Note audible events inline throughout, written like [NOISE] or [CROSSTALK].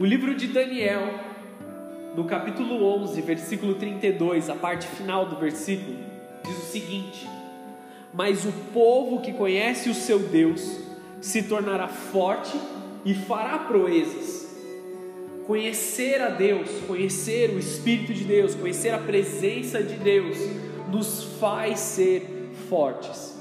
O livro de Daniel, no capítulo 11, versículo 32, a parte final do versículo, diz o seguinte: Mas o povo que conhece o seu Deus se tornará forte e fará proezas. Conhecer a Deus, conhecer o Espírito de Deus, conhecer a presença de Deus, nos faz ser fortes.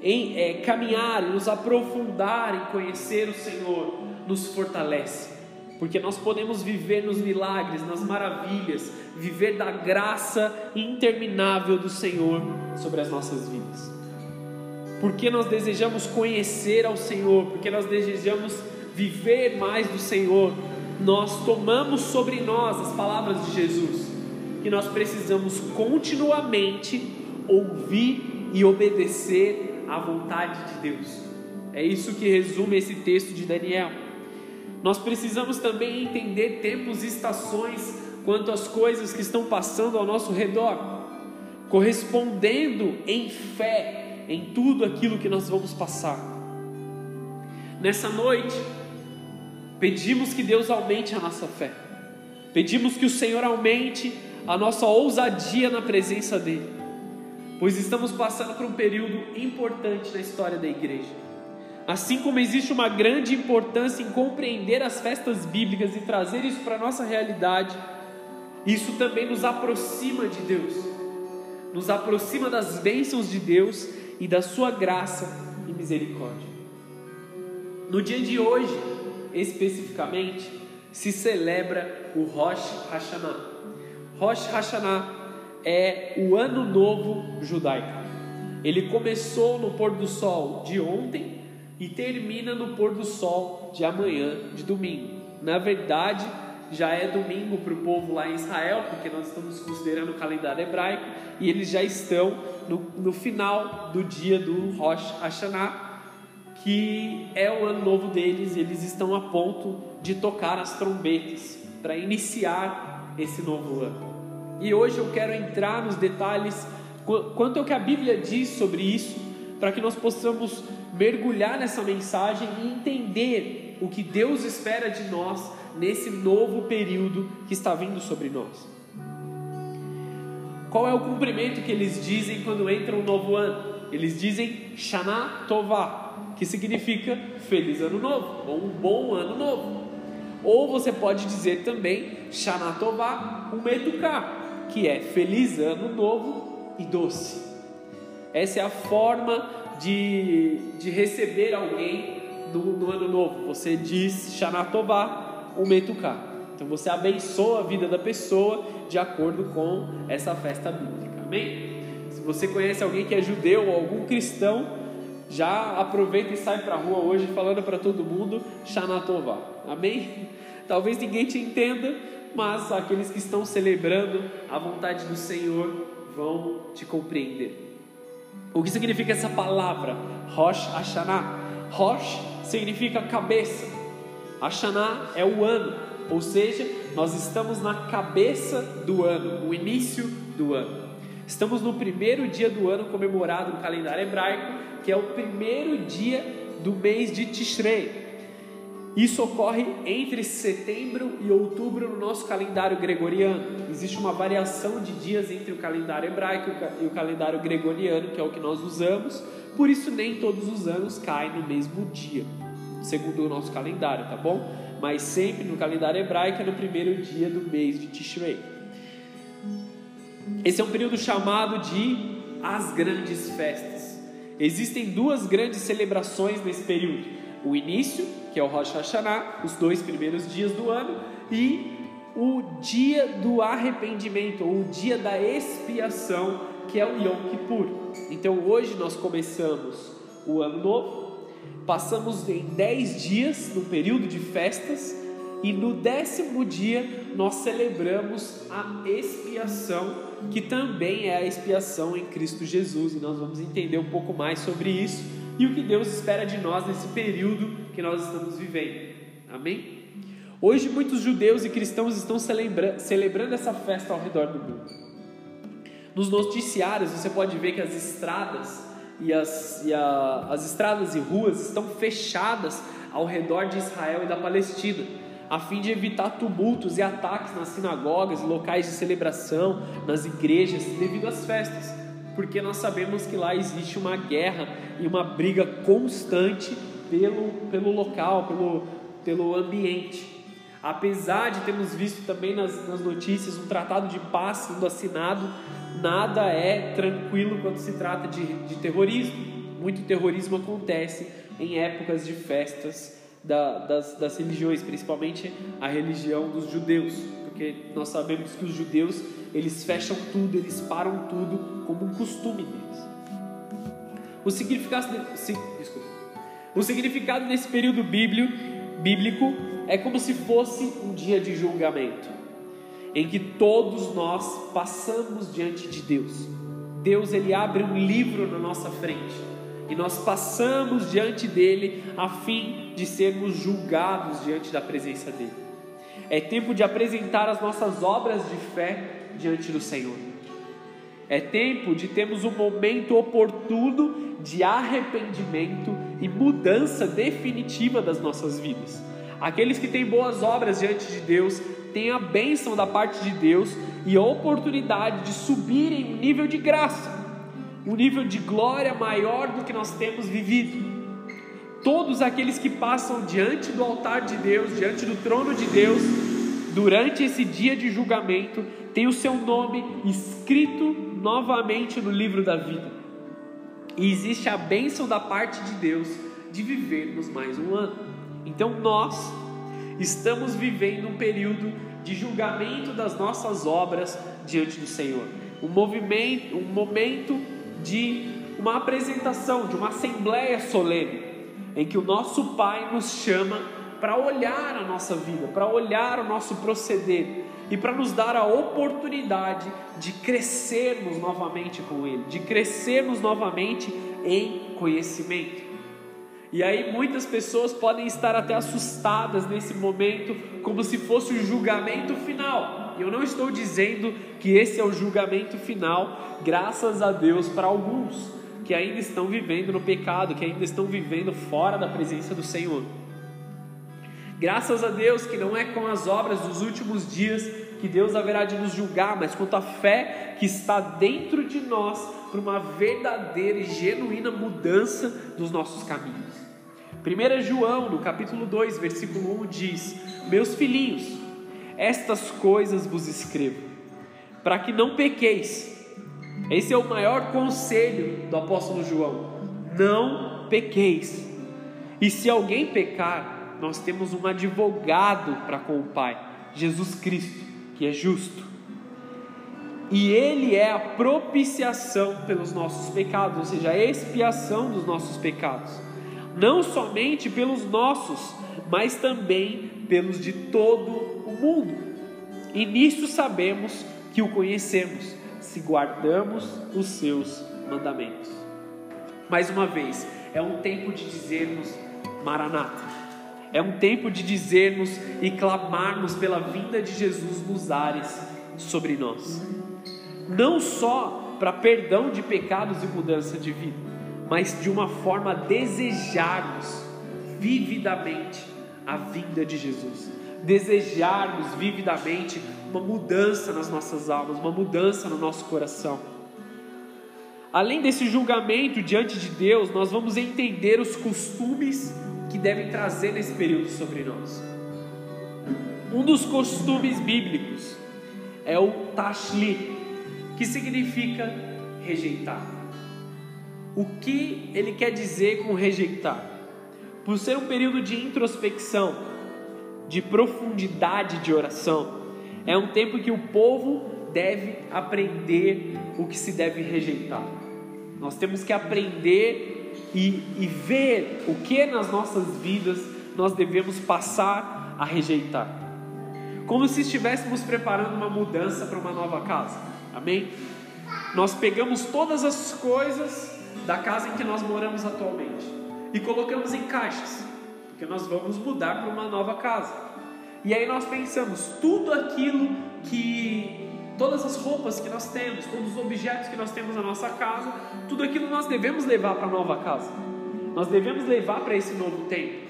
Em é, caminhar nos aprofundar em conhecer o Senhor, nos fortalece porque nós podemos viver nos milagres, nas maravilhas, viver da graça interminável do Senhor sobre as nossas vidas. Porque nós desejamos conhecer ao Senhor, porque nós desejamos viver mais do Senhor, nós tomamos sobre nós as palavras de Jesus, que nós precisamos continuamente ouvir e obedecer à vontade de Deus. É isso que resume esse texto de Daniel. Nós precisamos também entender tempos e estações quanto às coisas que estão passando ao nosso redor, correspondendo em fé em tudo aquilo que nós vamos passar. Nessa noite, pedimos que Deus aumente a nossa fé, pedimos que o Senhor aumente a nossa ousadia na presença dEle, pois estamos passando por um período importante na história da igreja. Assim como existe uma grande importância em compreender as festas bíblicas e trazer isso para a nossa realidade, isso também nos aproxima de Deus, nos aproxima das bênçãos de Deus e da Sua graça e misericórdia. No dia de hoje, especificamente, se celebra o Rosh Hashanah. Rosh Hashanah é o ano novo judaico. Ele começou no pôr do sol de ontem e termina no pôr do sol de amanhã, de domingo. Na verdade, já é domingo para o povo lá em Israel, porque nós estamos considerando o calendário hebraico, e eles já estão no, no final do dia do Rosh Hashanah, que é o ano novo deles, eles estão a ponto de tocar as trombetas para iniciar esse novo ano. E hoje eu quero entrar nos detalhes quanto é o que a Bíblia diz sobre isso, para que nós possamos mergulhar nessa mensagem e entender o que Deus espera de nós nesse novo período que está vindo sobre nós. Qual é o cumprimento que eles dizem quando entra um novo ano? Eles dizem Shana Tová, que significa feliz ano novo, ou um bom ano novo. Ou você pode dizer também Shana Tová Umetuká, que é feliz ano novo e doce. Essa é a forma de, de receber alguém no, no ano novo. Você diz Shanatová, o Metuká. Então você abençoa a vida da pessoa de acordo com essa festa bíblica. Amém? Se você conhece alguém que é judeu ou algum cristão, já aproveita e sai para a rua hoje falando para todo mundo Shanatová. Amém? [LAUGHS] Talvez ninguém te entenda, mas aqueles que estão celebrando a vontade do Senhor vão te compreender. O que significa essa palavra? Rosh Hashanah. Rosh significa cabeça. Hashanah é o ano, ou seja, nós estamos na cabeça do ano, o início do ano. Estamos no primeiro dia do ano comemorado no calendário hebraico, que é o primeiro dia do mês de Tishrei. Isso ocorre entre setembro e outubro no nosso calendário gregoriano. Existe uma variação de dias entre o calendário hebraico e o calendário gregoriano, que é o que nós usamos, por isso nem todos os anos caem no mesmo dia, segundo o nosso calendário, tá bom? Mas sempre no calendário hebraico é no primeiro dia do mês de Tishrei. Esse é um período chamado de as grandes festas. Existem duas grandes celebrações nesse período: o início que é o Rosh Hashanah, os dois primeiros dias do ano, e o dia do arrependimento, ou o dia da expiação, que é o Yom Kippur. Então hoje nós começamos o ano novo, passamos em dez dias no período de festas, e no décimo dia nós celebramos a expiação, que também é a expiação em Cristo Jesus, e nós vamos entender um pouco mais sobre isso e o que Deus espera de nós nesse período que nós estamos vivendo. Amém? Hoje, muitos judeus e cristãos estão celebra celebrando essa festa ao redor do mundo. Nos noticiários, você pode ver que as estradas e as, e a, as estradas e ruas estão fechadas ao redor de Israel e da Palestina. a fim de evitar tumultos e ataques nas sinagogas, locais de celebração, nas igrejas, devido às festas, porque nós sabemos que lá existe uma guerra e uma briga constante pelo, pelo local, pelo, pelo ambiente. Apesar de termos visto também nas, nas notícias um tratado de paz sendo assinado, nada é tranquilo quando se trata de, de terrorismo. Muito terrorismo acontece em épocas de festas da, das, das religiões, principalmente a religião dos judeus, porque nós sabemos que os judeus eles fecham tudo, eles param tudo como um costume deles. O significado, se, o significado desse período bíblico é como se fosse um dia de julgamento, em que todos nós passamos diante de Deus. Deus ele abre um livro na nossa frente e nós passamos diante dele a fim de sermos julgados diante da presença dele. É tempo de apresentar as nossas obras de fé diante do Senhor. É tempo de termos um momento oportuno de arrependimento e mudança definitiva das nossas vidas. Aqueles que têm boas obras diante de Deus têm a bênção da parte de Deus e a oportunidade de subir em nível de graça um nível de glória maior do que nós temos vivido. Todos aqueles que passam diante do altar de Deus, diante do trono de Deus, durante esse dia de julgamento, têm o seu nome escrito novamente no livro da vida. E existe a bênção da parte de Deus de vivermos mais um ano. Então nós estamos vivendo um período de julgamento das nossas obras diante do Senhor. Um movimento, um momento de uma apresentação, de uma assembleia solene, em que o nosso Pai nos chama para olhar a nossa vida, para olhar o nosso proceder e para nos dar a oportunidade de crescermos novamente com Ele, de crescermos novamente em conhecimento. E aí muitas pessoas podem estar até assustadas nesse momento, como se fosse o julgamento final. Eu não estou dizendo que esse é o julgamento final, graças a Deus para alguns que ainda estão vivendo no pecado, que ainda estão vivendo fora da presença do Senhor. Graças a Deus que não é com as obras dos últimos dias que Deus haverá de nos julgar, mas quanto à fé que está dentro de nós para uma verdadeira e genuína mudança dos nossos caminhos. 1 João, no capítulo 2, versículo 1 diz: Meus filhinhos, estas coisas vos escrevo, para que não pequeis. Esse é o maior conselho do apóstolo João: não pequeis. E se alguém pecar, nós temos um advogado para com o Pai, Jesus Cristo, que é justo. E Ele é a propiciação pelos nossos pecados, ou seja, a expiação dos nossos pecados, não somente pelos nossos, mas também pelos de todo o mundo. E nisso sabemos que o conhecemos, se guardamos os seus mandamentos. Mais uma vez, é um tempo de dizermos Maranata. É um tempo de dizermos e clamarmos pela vinda de Jesus nos ares sobre nós. Não só para perdão de pecados e mudança de vida, mas de uma forma desejarmos vividamente a vinda de Jesus. Desejarmos vividamente uma mudança nas nossas almas, uma mudança no nosso coração. Além desse julgamento diante de Deus, nós vamos entender os costumes que devem trazer nesse período sobre nós. Um dos costumes bíblicos é o tashli, que significa rejeitar. O que ele quer dizer com rejeitar? Por ser um período de introspecção, de profundidade de oração, é um tempo que o povo deve aprender o que se deve rejeitar. Nós temos que aprender e, e ver o que nas nossas vidas nós devemos passar a rejeitar. Como se estivéssemos preparando uma mudança para uma nova casa. Amém? Nós pegamos todas as coisas da casa em que nós moramos atualmente e colocamos em caixas, porque nós vamos mudar para uma nova casa. E aí nós pensamos, tudo aquilo que. Todas as roupas que nós temos, todos os objetos que nós temos na nossa casa, tudo aquilo nós devemos levar para a nova casa. Nós devemos levar para esse novo tempo.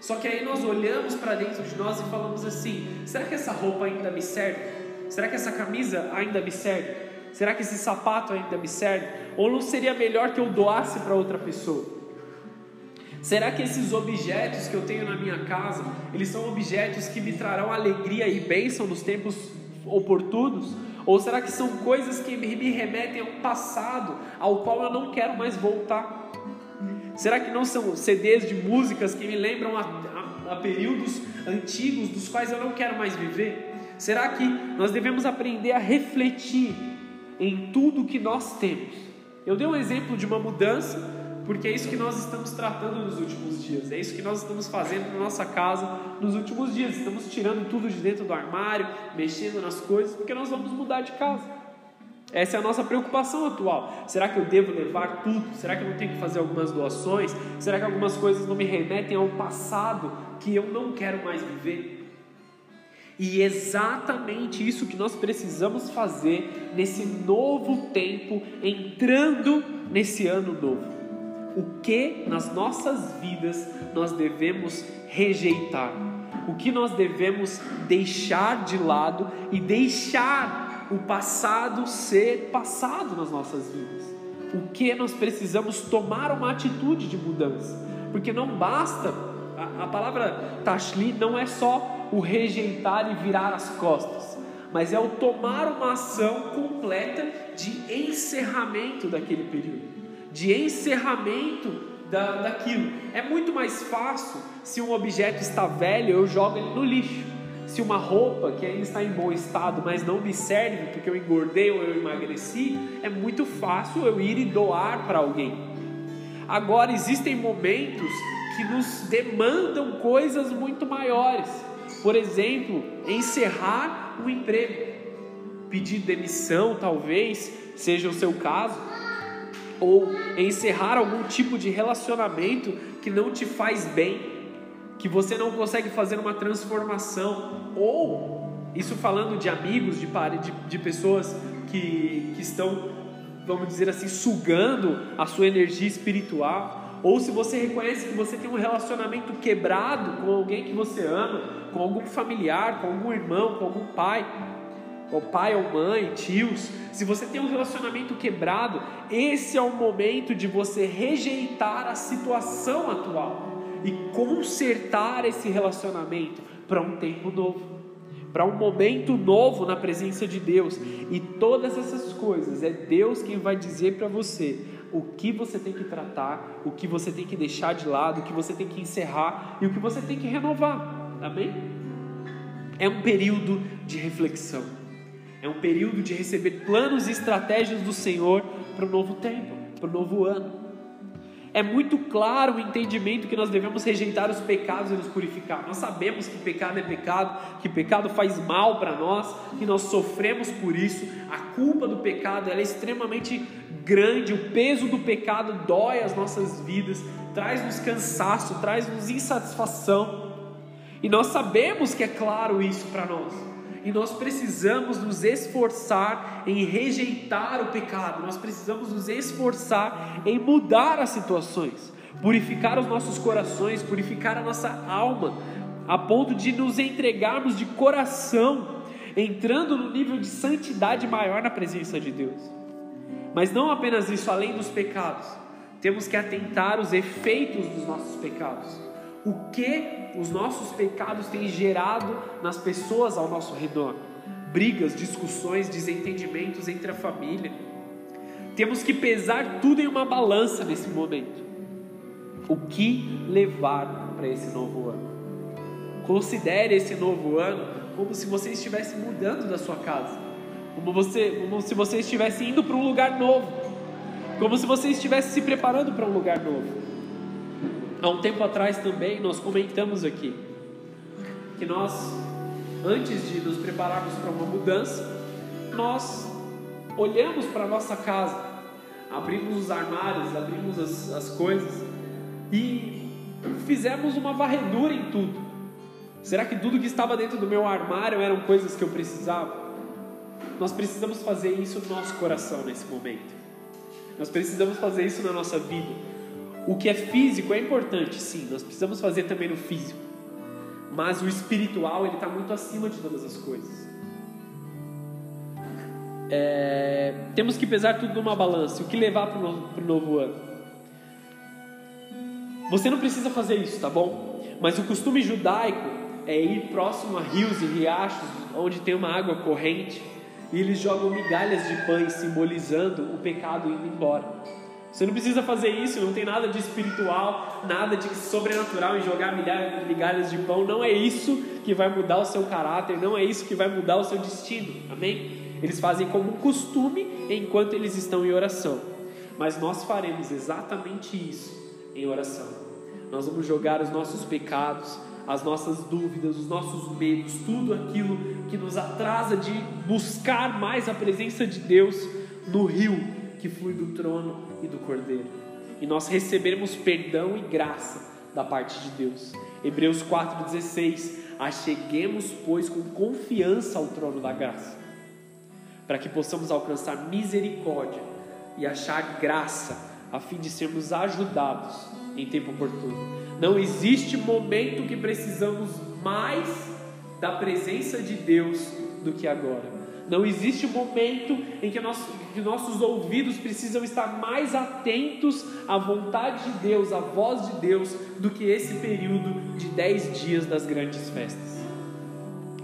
Só que aí nós olhamos para dentro de nós e falamos assim: será que essa roupa ainda me serve? Será que essa camisa ainda me serve? Será que esse sapato ainda me serve? Ou não seria melhor que eu doasse para outra pessoa? Será que esses objetos que eu tenho na minha casa, eles são objetos que me trarão alegria e bênção nos tempos oportunos? Ou será que são coisas que me remetem a um passado ao qual eu não quero mais voltar? Será que não são CDs de músicas que me lembram a, a, a períodos antigos dos quais eu não quero mais viver? Será que nós devemos aprender a refletir em tudo que nós temos? Eu dei um exemplo de uma mudança, porque é isso que nós estamos tratando nos últimos dias, é isso que nós estamos fazendo na nossa casa nos últimos dias. Estamos tirando tudo de dentro do armário, mexendo nas coisas, porque nós vamos mudar de casa. Essa é a nossa preocupação atual. Será que eu devo levar tudo? Será que eu não tenho que fazer algumas doações? Será que algumas coisas não me remetem ao passado que eu não quero mais viver? E exatamente isso que nós precisamos fazer nesse novo tempo, entrando nesse ano novo. O que nas nossas vidas nós devemos rejeitar? O que nós devemos deixar de lado e deixar o passado ser passado nas nossas vidas. O que nós precisamos tomar uma atitude de mudança, porque não basta, a, a palavra tashli não é só o rejeitar e virar as costas, mas é o tomar uma ação completa de encerramento daquele período, de encerramento da, daquilo. É muito mais fácil se um objeto está velho, eu jogo ele no lixo se uma roupa que ainda está em bom estado, mas não me serve porque eu engordei ou eu emagreci, é muito fácil eu ir e doar para alguém. Agora, existem momentos que nos demandam coisas muito maiores. Por exemplo, encerrar um emprego, pedir demissão, talvez seja o seu caso, ou encerrar algum tipo de relacionamento que não te faz bem que você não consegue fazer uma transformação, ou isso falando de amigos, de, de, de pessoas que, que estão, vamos dizer assim, sugando a sua energia espiritual, ou se você reconhece que você tem um relacionamento quebrado com alguém que você ama, com algum familiar, com algum irmão, com algum pai, ou pai ou mãe, tios, se você tem um relacionamento quebrado, esse é o momento de você rejeitar a situação atual e consertar esse relacionamento para um tempo novo, para um momento novo na presença de Deus. E todas essas coisas é Deus quem vai dizer para você o que você tem que tratar, o que você tem que deixar de lado, o que você tem que encerrar e o que você tem que renovar. Amém? É um período de reflexão. É um período de receber planos e estratégias do Senhor para o novo tempo, para o novo ano é muito claro o entendimento que nós devemos rejeitar os pecados e nos purificar. Nós sabemos que pecado é pecado, que pecado faz mal para nós, que nós sofremos por isso. A culpa do pecado é extremamente grande, o peso do pecado dói as nossas vidas, traz-nos cansaço, traz-nos insatisfação. E nós sabemos que é claro isso para nós e nós precisamos nos esforçar em rejeitar o pecado, nós precisamos nos esforçar em mudar as situações, purificar os nossos corações, purificar a nossa alma, a ponto de nos entregarmos de coração, entrando no nível de santidade maior na presença de Deus. Mas não apenas isso, além dos pecados, temos que atentar os efeitos dos nossos pecados o que os nossos pecados têm gerado nas pessoas ao nosso redor. Brigas, discussões, desentendimentos entre a família. Temos que pesar tudo em uma balança nesse momento. O que levar para esse novo ano? Considere esse novo ano como se você estivesse mudando da sua casa, como, você, como se você estivesse indo para um lugar novo, como se você estivesse se preparando para um lugar novo. Há um tempo atrás também nós comentamos aqui que nós, antes de nos prepararmos para uma mudança, nós olhamos para a nossa casa, abrimos os armários, abrimos as, as coisas e fizemos uma varredura em tudo. Será que tudo que estava dentro do meu armário eram coisas que eu precisava? Nós precisamos fazer isso no nosso coração nesse momento. Nós precisamos fazer isso na nossa vida O que é físico é importante, sim, nós precisamos fazer também no físico. Mas o espiritual, ele está muito acima de todas as coisas. É, temos que pesar tudo numa balança, o que levar para o novo, novo ano. Você não precisa fazer isso, tá bom? Mas o costume judaico é ir próximo a rios e riachos, onde tem uma água corrente, e eles jogam migalhas de pães, simbolizando o pecado indo embora. Você não precisa fazer isso, não tem nada de espiritual, nada de sobrenatural em jogar migalhas de pão. Não é isso que vai mudar o seu caráter, não é isso que vai mudar o seu destino. Amém? Eles fazem como um costume enquanto eles estão em oração. Mas nós faremos exatamente isso em oração. Nós vamos jogar os nossos pecados, as nossas dúvidas, os nossos medos, tudo aquilo que nos atrasa de buscar mais a presença de Deus no rio que flui do trono e do Cordeiro. E nós receberemos perdão e graça da parte de Deus. Hebreus 4,16: Acheguemos, pois, com confiança ao trono da graça, para que possamos alcançar misericórdia e achar graça, a fim de sermos ajudados em tempo oportuno. Não existe momento que precisamos mais da presença de Deus do que agora. Não existe momento em que, nós, que nossos ouvidos precisam estar mais atentos à vontade de Deus, à voz de Deus, do que esse período de dez dias das grandes festas.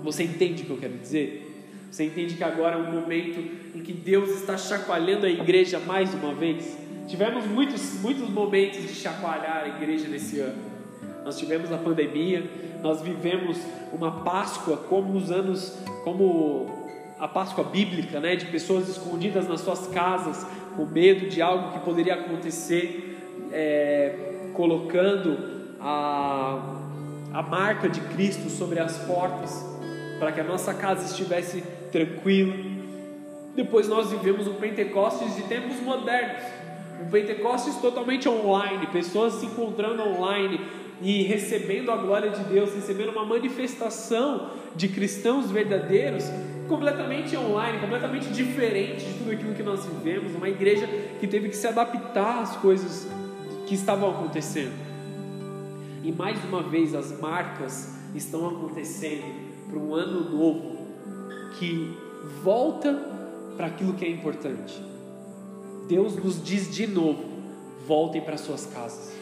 Você entende o que eu quero dizer? Você entende que agora é um momento em que Deus está chacoalhando a igreja mais uma vez? Tivemos muitos, muitos momentos de chacoalhar a igreja nesse ano. Nós tivemos a pandemia, nós vivemos uma Páscoa como os anos, como a Páscoa bíblica, né, de pessoas escondidas nas suas casas, com medo de algo que poderia acontecer, é, colocando a, a marca de Cristo sobre as portas, para que a nossa casa estivesse tranquila. Depois nós vivemos o Pentecostes de tempos modernos um Pentecostes totalmente online, pessoas se encontrando online e recebendo a glória de Deus, recebendo uma manifestação de cristãos verdadeiros completamente online, completamente diferente de tudo aquilo que nós vivemos, uma igreja que teve que se adaptar às coisas que estavam acontecendo. E mais uma vez as marcas estão acontecendo para um ano novo que volta para aquilo que é importante Deus nos diz de novo: voltem para suas casas.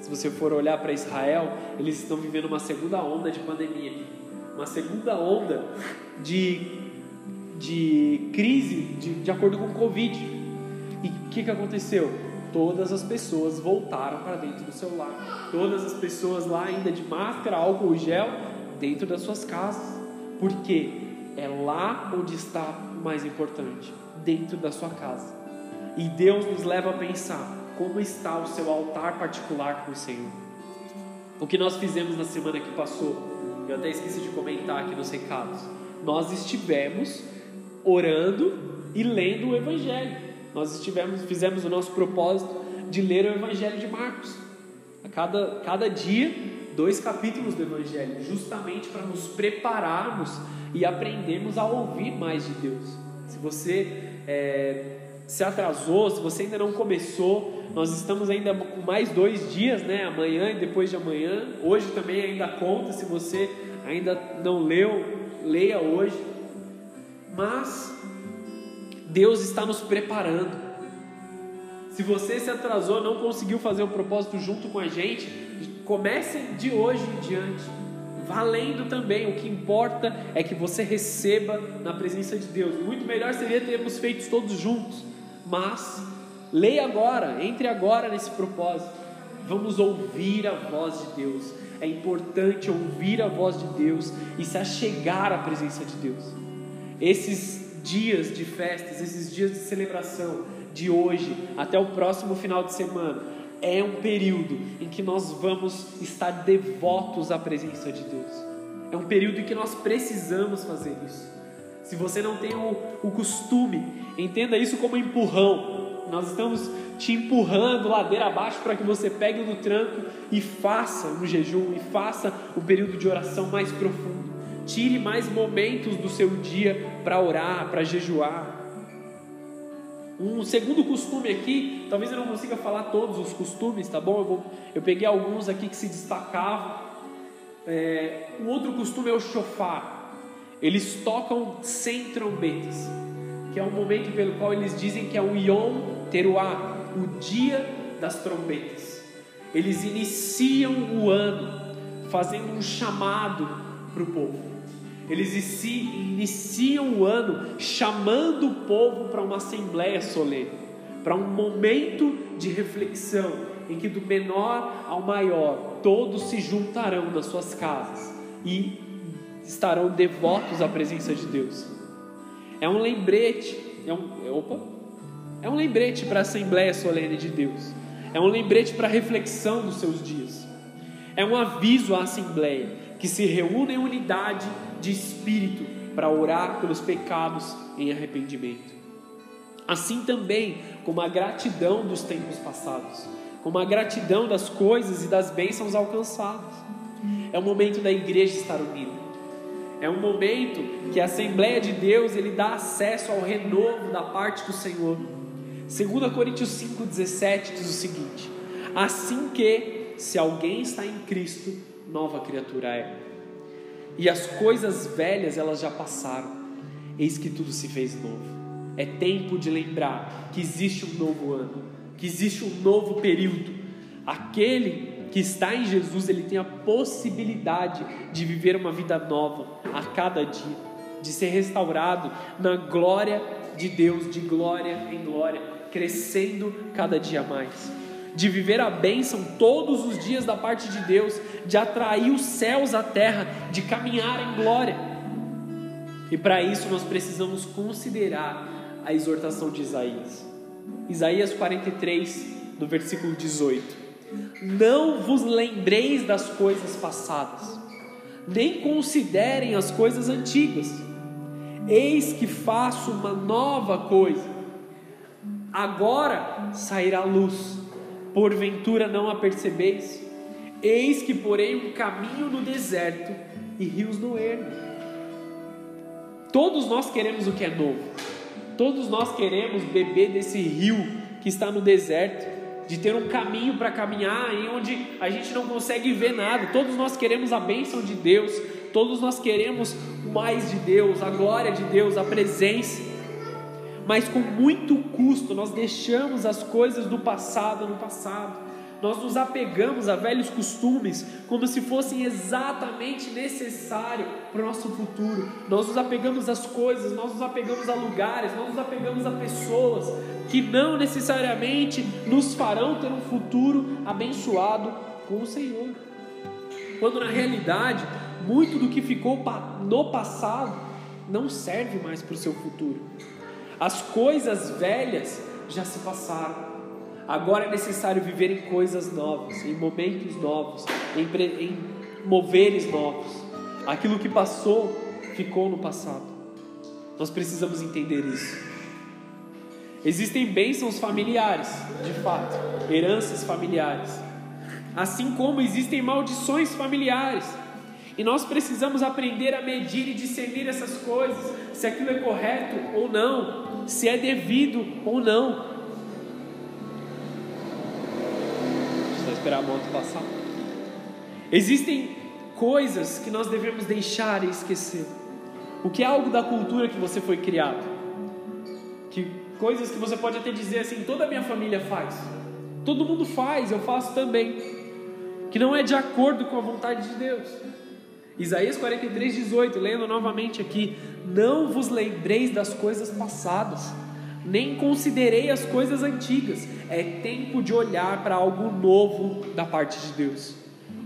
Se você for olhar para Israel, eles estão vivendo uma segunda onda de pandemia, uma segunda onda de, de crise de, de acordo com o Covid. E o que, que aconteceu? Todas as pessoas voltaram para dentro do seu lar. Todas as pessoas lá, ainda de máscara, álcool gel, dentro das suas casas. Porque é lá onde está o mais importante dentro da sua casa. E Deus nos leva a pensar como está o seu altar particular com o Senhor. O que nós fizemos na semana que passou, eu até esqueci de comentar aqui nos recados. Nós estivemos orando e lendo o Evangelho. Nós estivemos, fizemos o nosso propósito de ler o Evangelho de Marcos. A cada, cada dia, dois capítulos do Evangelho, justamente para nos prepararmos e aprendermos a ouvir mais de Deus. Se você é, se atrasou, se você ainda não começou, nós estamos ainda com mais dois dias, né? Amanhã e depois de amanhã. Hoje também ainda conta, se você ainda não leu, leia hoje. Mas Deus está nos preparando. Se você se atrasou, não conseguiu fazer o propósito junto com a gente, comece de hoje em diante. Valendo também, o que importa é que você receba na presença de Deus. Muito melhor seria termos feito todos juntos mas leia agora, entre agora nesse propósito. Vamos ouvir a voz de Deus. É importante ouvir a voz de Deus e se achegar à presença de Deus. Esses dias de festas, esses dias de celebração, de hoje até o próximo final de semana, é um período em que nós vamos estar devotos à presença de Deus. É um período em que nós precisamos fazer isso. Se você não tem o, o costume, entenda isso como empurrão. Nós estamos te empurrando ladeira abaixo para que você pegue no tranco e faça um jejum e faça o período de oração mais profundo. Tire mais momentos do seu dia para orar, para jejuar. Um segundo costume aqui, talvez eu não consiga falar todos os costumes, tá bom? Eu, vou, eu peguei alguns aqui que se destacavam. É, um outro costume é o chofar. Eles tocam sem trombetas, que é um momento pelo qual eles dizem que é o Yom Teruah, o dia das trombetas. Eles iniciam o ano fazendo um chamado para o povo. Eles iniciam o ano chamando o povo para uma assembleia solene, para um momento de reflexão em que do menor ao maior todos se juntarão nas suas casas e estarão devotos à presença de Deus. É um lembrete, é um, opa, é um lembrete para a assembleia solene de Deus. É um lembrete para a reflexão dos seus dias. É um aviso à assembleia que se reúne em unidade de espírito para orar pelos pecados em arrependimento. Assim também como a gratidão dos tempos passados, como a gratidão das coisas e das bênçãos alcançadas. É o momento da igreja estar unida. É um momento que a Assembleia de Deus ele dá acesso ao renovo da parte do Senhor. 2 Coríntios 5,17 diz o seguinte: Assim que, se alguém está em Cristo, nova criatura é e as coisas velhas elas já passaram, eis que tudo se fez novo. É tempo de lembrar que existe um novo ano, que existe um novo período. Aquele que está em Jesus, ele tem a possibilidade de viver uma vida nova a cada dia, de ser restaurado na glória de Deus, de glória em glória, crescendo cada dia mais de viver a bênção todos os dias da parte de Deus, de atrair os céus à terra, de caminhar em glória. E para isso nós precisamos considerar a exortação de Isaías. Isaías 43, no versículo 18: Não vos lembreis das coisas passadas, nem considerem as coisas antigas. Eis que faço uma nova coisa. Agora sairá luz porventura não a percebeis? Eis que porei um caminho no deserto e rios no ermo. Todos nós queremos o que é novo. Todos nós queremos beber desse rio que está no deserto, de ter um caminho para caminhar em onde a gente não consegue ver nada. Todos nós queremos a bênção de Deus, todos nós queremos mais de Deus, a glória de Deus, a presença mas com muito custo nós deixamos as coisas do passado no passado. Nós nos apegamos a velhos costumes como se fossem exatamente necessários para o nosso futuro. Nós nos apegamos às coisas, nós nos apegamos a lugares, nós nos apegamos a pessoas que não necessariamente nos farão ter um futuro abençoado com o Senhor. Quando na realidade, muito do que ficou no passado não serve mais para o seu futuro. As coisas velhas já se passaram. Agora é necessário viver em coisas novas, em momentos novos, em, em moveres novos. Aquilo que passou ficou no passado. Nós precisamos entender isso. Existem bênçãos familiares, de fato, heranças familiares, assim como existem maldições familiares. E nós precisamos aprender a medir e discernir essas coisas, se aquilo é correto ou não, se é devido ou não. Deixa eu esperar a moto passar. Existem coisas que nós devemos deixar e esquecer. O que é algo da cultura que você foi criado? Que coisas que você pode até dizer assim, toda a minha família faz. Todo mundo faz, eu faço também. Que não é de acordo com a vontade de Deus. Isaías 43, 18, lendo novamente aqui: Não vos lembreis das coisas passadas, nem considerei as coisas antigas, é tempo de olhar para algo novo da parte de Deus.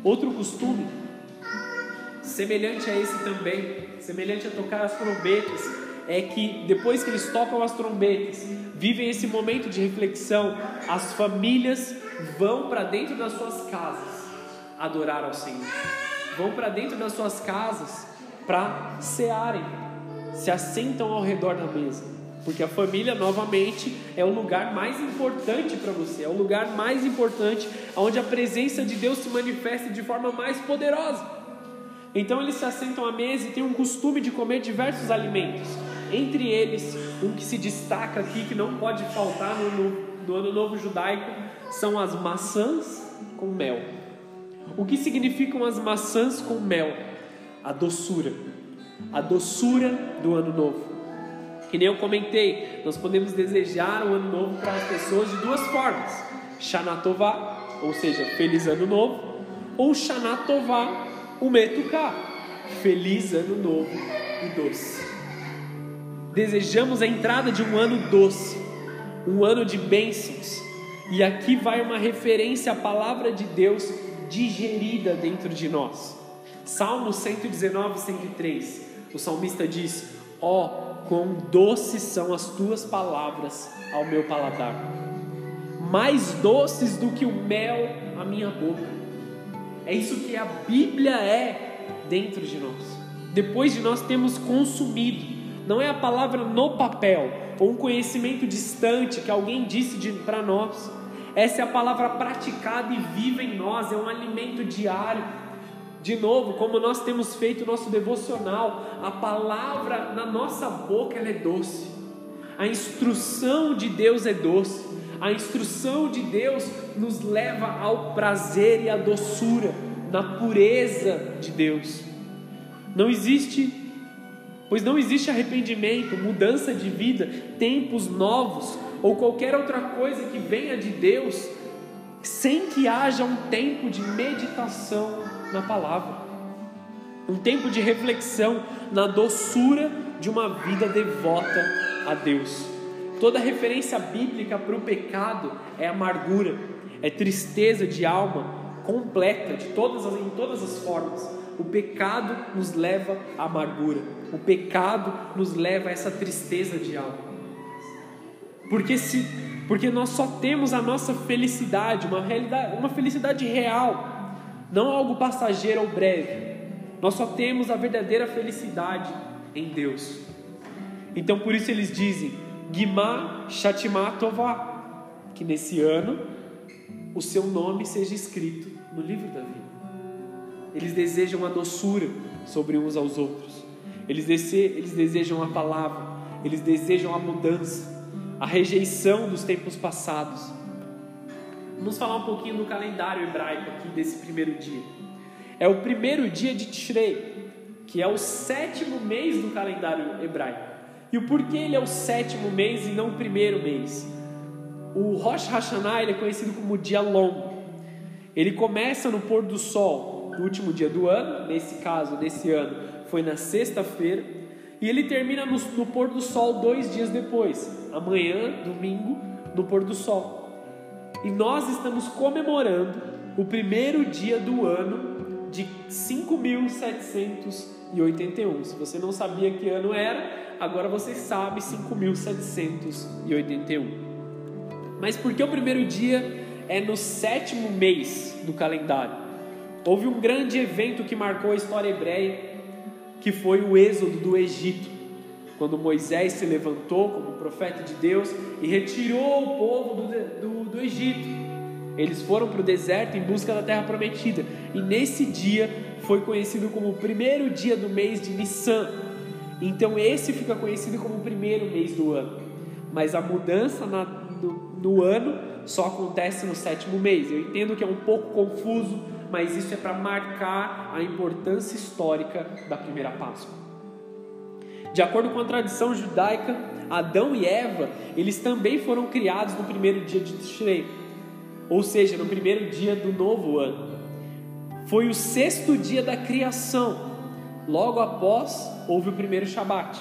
Outro costume, semelhante a esse também, semelhante a tocar as trombetas, é que depois que eles tocam as trombetas, vivem esse momento de reflexão, as famílias vão para dentro das suas casas adorar ao Senhor. Vão para dentro das suas casas para cearem, se assentam ao redor da mesa, porque a família novamente é o lugar mais importante para você, é o lugar mais importante onde a presença de Deus se manifesta de forma mais poderosa. Então eles se assentam à mesa e têm um costume de comer diversos alimentos. Entre eles, um que se destaca aqui, que não pode faltar no, no, no Ano Novo Judaico, são as maçãs com mel. O que significam as maçãs com mel? A doçura. A doçura do Ano Novo. Que nem eu comentei, nós podemos desejar um ano novo para as pessoas de duas formas: Shanatová, ou seja, feliz ano novo, ou Shanatová, Umetuká, feliz ano novo e doce. Desejamos a entrada de um ano doce, um ano de bênçãos. E aqui vai uma referência à palavra de Deus digerida dentro de nós. Salmo 119, 103. O salmista diz: Ó, oh, quão doces são as tuas palavras ao meu paladar, mais doces do que o mel à minha boca. É isso que a Bíblia é dentro de nós. Depois de nós termos consumido não é a palavra no papel ou um conhecimento distante que alguém disse para nós. Essa é a palavra praticada e viva em nós, é um alimento diário. De novo, como nós temos feito o nosso devocional, a palavra na nossa boca ela é doce. A instrução de Deus é doce. A instrução de Deus nos leva ao prazer e à doçura, na pureza de Deus. Não existe pois não existe arrependimento, mudança de vida, tempos novos ou qualquer outra coisa que venha de Deus sem que haja um tempo de meditação na palavra, um tempo de reflexão na doçura de uma vida devota a Deus. Toda referência bíblica para o pecado é amargura, é tristeza de alma completa, de todas as, em todas as formas. O pecado nos leva à amargura. O pecado nos leva a essa tristeza de alma. Porque se porque nós só temos a nossa felicidade, uma realidade, uma felicidade real, não algo passageiro ou breve. Nós só temos a verdadeira felicidade em Deus. Então por isso eles dizem: Gimá Shatimá Tová, que nesse ano o seu nome seja escrito no livro da vida. Eles desejam a doçura sobre uns aos outros. Eles, eles desejam a palavra. Eles desejam a mudança, a rejeição dos tempos passados. Vamos falar um pouquinho do calendário hebraico aqui desse primeiro dia. É o primeiro dia de Tishrei, que é o sétimo mês do calendário hebraico. E o porquê ele é o sétimo mês e não o primeiro mês? O Rosh Hashanah é conhecido como dia longo. Ele começa no pôr do sol, no último dia do ano, nesse caso, nesse ano, foi na sexta-feira, e ele termina no, no pôr do sol dois dias depois, amanhã, domingo, no pôr do sol. E nós estamos comemorando o primeiro dia do ano de 5.781. Se você não sabia que ano era, agora você sabe 5.781. Mas por que o primeiro dia é no sétimo mês do calendário? Houve um grande evento que marcou a história hebreia, que foi o êxodo do Egito, quando Moisés se levantou como profeta de Deus e retirou o povo do, do, do Egito. Eles foram para o deserto em busca da terra prometida, e nesse dia foi conhecido como o primeiro dia do mês de Nissan. Então, esse fica conhecido como o primeiro mês do ano, mas a mudança na, no, no ano só acontece no sétimo mês. Eu entendo que é um pouco confuso mas isso é para marcar a importância histórica da primeira Páscoa. De acordo com a tradição judaica, Adão e Eva, eles também foram criados no primeiro dia de Tishrei, ou seja, no primeiro dia do novo ano. Foi o sexto dia da criação. Logo após, houve o primeiro Shabat,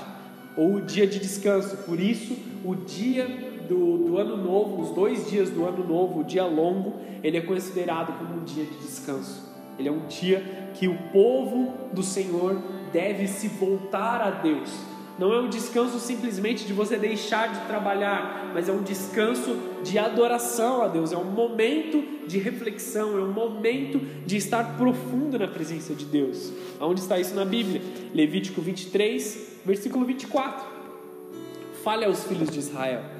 ou o dia de descanso. Por isso, o dia do, do, ano novo, os dois dias do ano novo, o dia longo, ele é considerado como um dia de descanso. Ele é um dia que o povo do Senhor deve se voltar a Deus. Não é um descanso simplesmente de você deixar de trabalhar, mas é um descanso de adoração a Deus, é um momento de reflexão, é um momento de estar profundo na presença de Deus. Aonde está isso na Bíblia? Levítico 23, versículo 24. Fale aos filhos de Israel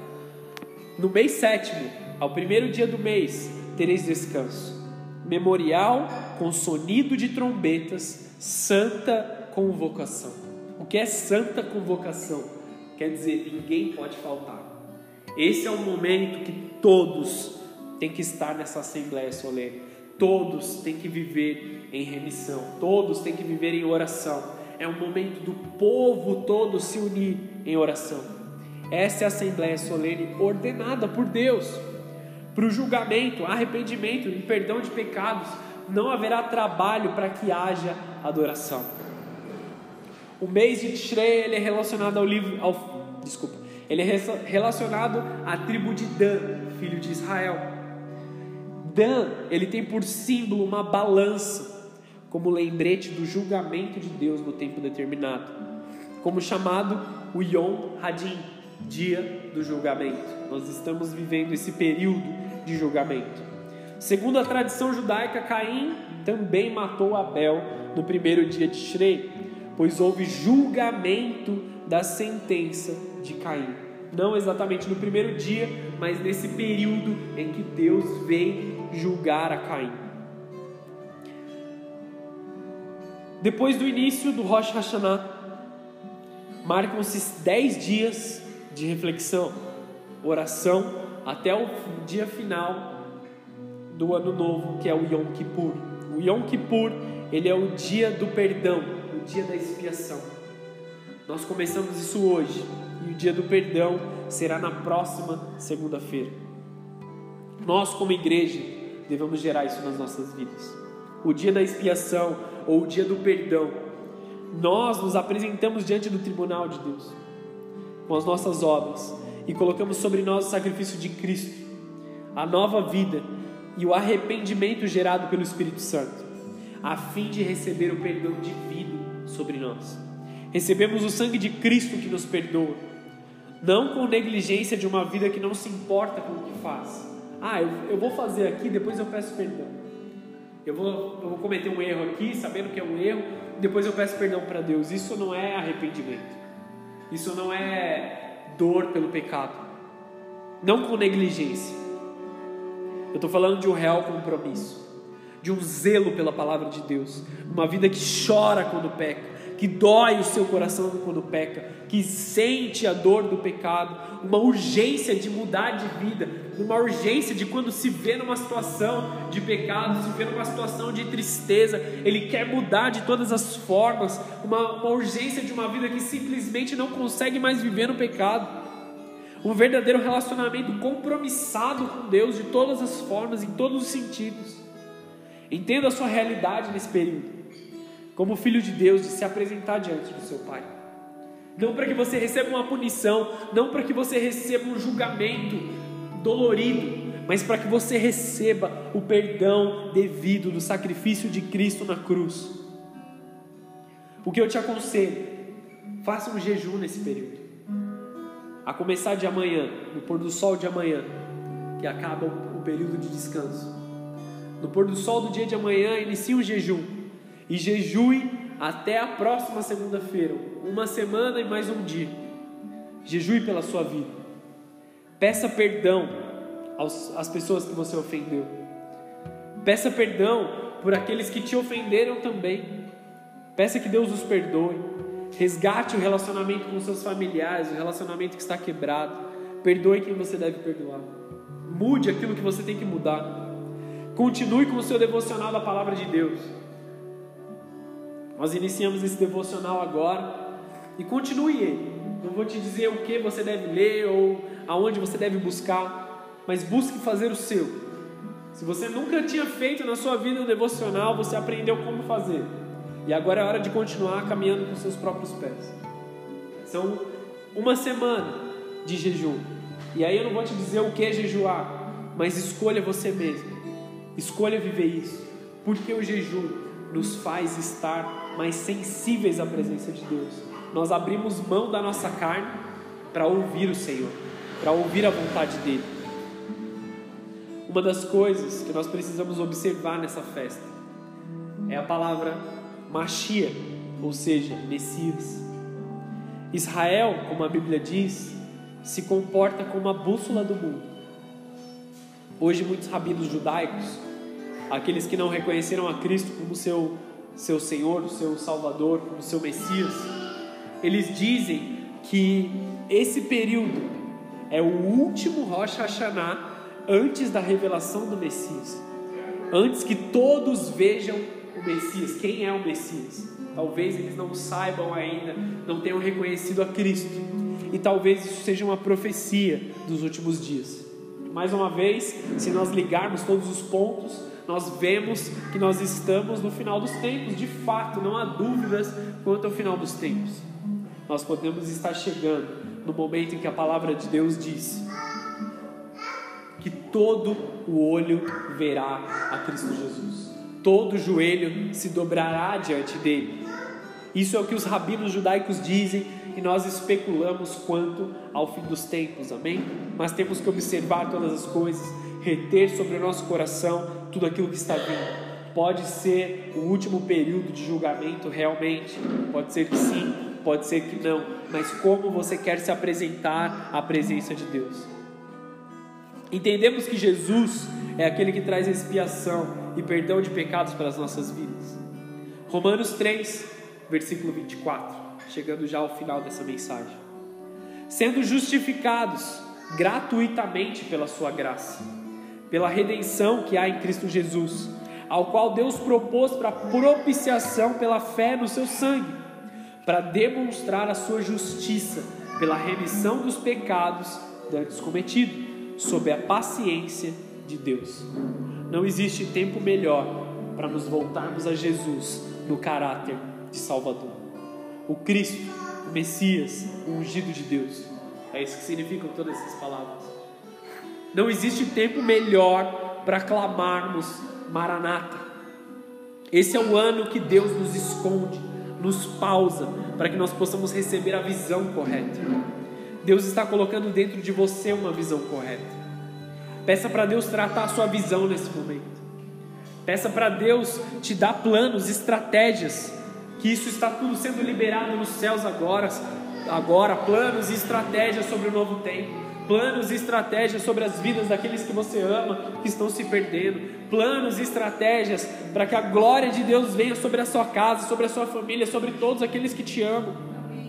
no mês sétimo, ao primeiro dia do mês, tereis descanso. Memorial com sonido de trombetas, santa convocação. O que é santa convocação? quer dizer, ninguém pode faltar. Esse é o momento que todos têm que estar nessa assembleia solene. Todos têm que viver em remissão. Todos têm que viver em oração. É um momento do povo todo se unir em oração. Essa é a assembleia solene ordenada por Deus. Para o julgamento, arrependimento e perdão de pecados, não haverá trabalho para que haja adoração. O mês de Tishrei ele é relacionado ao livro, ao, desculpa, ele é relacionado à tribo de Dan, filho de Israel. Dan, ele tem por símbolo uma balança, como lembrete do julgamento de Deus no tempo determinado, como chamado o Yom Hadin, dia do julgamento. Nós estamos vivendo esse período de julgamento. Segundo a tradição judaica, Caim também matou Abel no primeiro dia de Shrei, pois houve julgamento da sentença de Caim. Não exatamente no primeiro dia, mas nesse período em que Deus vem julgar a Caim. Depois do início do Rosh Hashanah, marcam-se dez dias de reflexão, oração, até o dia final do ano novo, que é o Yom Kippur. O Yom Kippur, ele é o dia do perdão, o dia da expiação. Nós começamos isso hoje, e o dia do perdão será na próxima segunda-feira. Nós, como igreja, devemos gerar isso nas nossas vidas. O dia da expiação ou o dia do perdão, nós nos apresentamos diante do tribunal de Deus com as nossas obras e colocamos sobre nós o sacrifício de Cristo, a nova vida e o arrependimento gerado pelo Espírito Santo, a fim de receber o perdão divino sobre nós. Recebemos o sangue de Cristo que nos perdoa, não com negligência de uma vida que não se importa com o que faz. Ah, eu, eu vou fazer aqui, depois eu peço perdão. Eu vou, eu vou cometer um erro aqui, sabendo que é um erro, depois eu peço perdão para Deus. Isso não é arrependimento. Isso não é dor pelo pecado. Não com negligência eu estou falando de um real compromisso, de um zelo pela palavra de Deus, uma vida que chora quando peca, que dói o seu coração quando peca, que sente a dor do pecado, uma urgência de mudar de vida, uma urgência de quando se vê numa situação de pecado, se vê numa situação de tristeza, ele quer mudar de todas as formas, uma, uma urgência de uma vida que simplesmente não consegue mais viver no pecado. Um verdadeiro relacionamento compromissado com Deus de todas as formas, em todos os sentidos. Entenda a sua realidade nesse período, como filho de Deus, de se apresentar diante do seu Pai. Não para que você receba uma punição, não para que você receba um julgamento dolorido, mas para que você receba o perdão devido do sacrifício de Cristo na cruz. O que eu te aconselho, faça um jejum nesse período a começar de amanhã, no pôr do sol de amanhã, que acaba o período de descanso. No pôr do sol do dia de amanhã, inicie um jejum e jejue até a próxima segunda-feira, uma semana e mais um dia. Jejue pela sua vida. Peça perdão aos, às pessoas que você ofendeu. Peça perdão por aqueles que te ofenderam também. Peça que Deus os perdoe. Resgate o relacionamento com seus familiares, o relacionamento que está quebrado. Perdoe quem você deve perdoar. Mude aquilo que você tem que mudar. Continue com o seu devocional da palavra de Deus. Nós iniciamos esse devocional agora e continue ele. Não vou te dizer o que você deve ler ou aonde você deve buscar, mas busque fazer o seu. Se você nunca tinha feito na sua vida um devocional, você aprendeu como fazer. E agora é hora de continuar caminhando com seus próprios pés. São uma semana de jejum. E aí eu não vou te dizer o que é jejuar, mas escolha você mesmo. Escolha viver isso. Porque o jejum nos faz estar mais sensíveis à presença de Deus. Nós abrimos mão da nossa carne para ouvir o Senhor, para ouvir a vontade dele. Uma das coisas que nós precisamos observar nessa festa é a palavra Machia, ou seja, Messias. Israel, como a Bíblia diz, se comporta como a bússola do mundo. Hoje, muitos rabinos judaicos, aqueles que não reconheceram a Cristo como seu, seu Senhor, seu Salvador, como seu Messias, eles dizem que esse período é o último Rosh Hashanah antes da revelação do Messias. Antes que todos vejam o Messias. Quem é o Messias? Talvez eles não saibam ainda, não tenham reconhecido a Cristo. E talvez isso seja uma profecia dos últimos dias. Mais uma vez, se nós ligarmos todos os pontos, nós vemos que nós estamos no final dos tempos, de fato, não há dúvidas quanto ao final dos tempos. Nós podemos estar chegando no momento em que a palavra de Deus diz que todo o olho verá a Cristo Jesus, todo joelho se dobrará diante dele. Isso é o que os rabinos judaicos dizem e nós especulamos quanto ao fim dos tempos, amém? Mas temos que observar todas as coisas, reter sobre o nosso coração tudo aquilo que está vindo. Pode ser o último período de julgamento realmente, pode ser que sim, pode ser que não, mas como você quer se apresentar à presença de Deus? Entendemos que Jesus é aquele que traz expiação e perdão de pecados para as nossas vidas. Romanos 3, versículo 24, chegando já ao final dessa mensagem. Sendo justificados gratuitamente pela Sua graça pela redenção que há em Cristo Jesus, ao qual Deus propôs para propiciação pela fé no seu sangue, para demonstrar a sua justiça pela remissão dos pecados antes cometidos, sob a paciência de Deus. Não existe tempo melhor para nos voltarmos a Jesus no caráter de Salvador. O Cristo, o Messias, o ungido de Deus. É isso que significam todas essas palavras. Não existe tempo melhor para clamarmos Maranata. Esse é o ano que Deus nos esconde, nos pausa, para que nós possamos receber a visão correta. Deus está colocando dentro de você uma visão correta. Peça para Deus tratar a sua visão nesse momento. Peça para Deus te dar planos, estratégias, que isso está tudo sendo liberado nos céus agora, agora, planos e estratégias sobre o novo tempo planos e estratégias sobre as vidas daqueles que você ama, que estão se perdendo, planos e estratégias para que a glória de Deus venha sobre a sua casa, sobre a sua família, sobre todos aqueles que te amam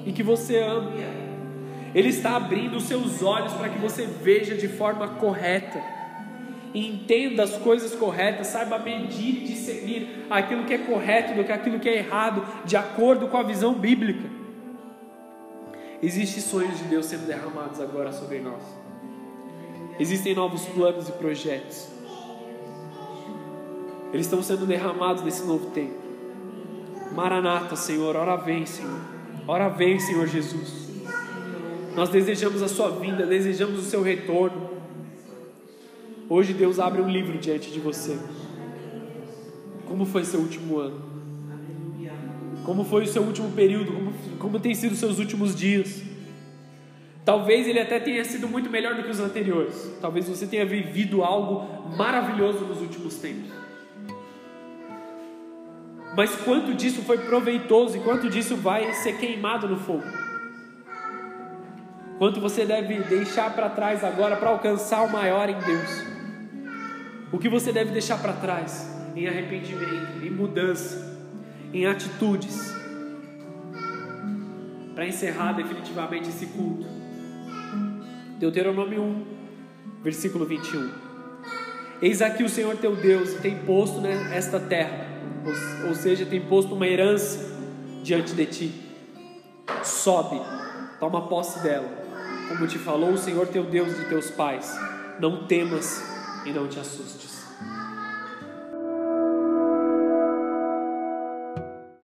e que você ama. Ele está abrindo os seus olhos para que você veja de forma correta. Entenda as coisas corretas, saiba medir e discernir aquilo que é correto do que aquilo que é errado, de acordo com a visão bíblica. Existem sonhos de Deus sendo derramados agora sobre nós. Existem novos planos e projetos. Eles estão sendo derramados nesse novo tempo. Maranata, Senhor, ora vem, Senhor. Ora vem, Senhor Jesus. Nós desejamos a sua vinda, desejamos o seu retorno. Hoje Deus abre um livro diante de você. Como foi seu último ano? Como foi o seu último período? Como, como tem sido os seus últimos dias? Talvez ele até tenha sido muito melhor do que os anteriores. Talvez você tenha vivido algo maravilhoso nos últimos tempos. Mas quanto disso foi proveitoso e quanto disso vai ser queimado no fogo? Quanto você deve deixar para trás agora para alcançar o maior em Deus? O que você deve deixar para trás em arrependimento, em mudança? Em atitudes para encerrar definitivamente esse culto. Deuteronômio 1, versículo 21. Eis aqui o Senhor teu Deus tem posto nesta terra, ou, ou seja, tem posto uma herança diante de ti. Sobe, toma posse dela, como te falou o Senhor teu Deus de teus pais. Não temas e não te assustes.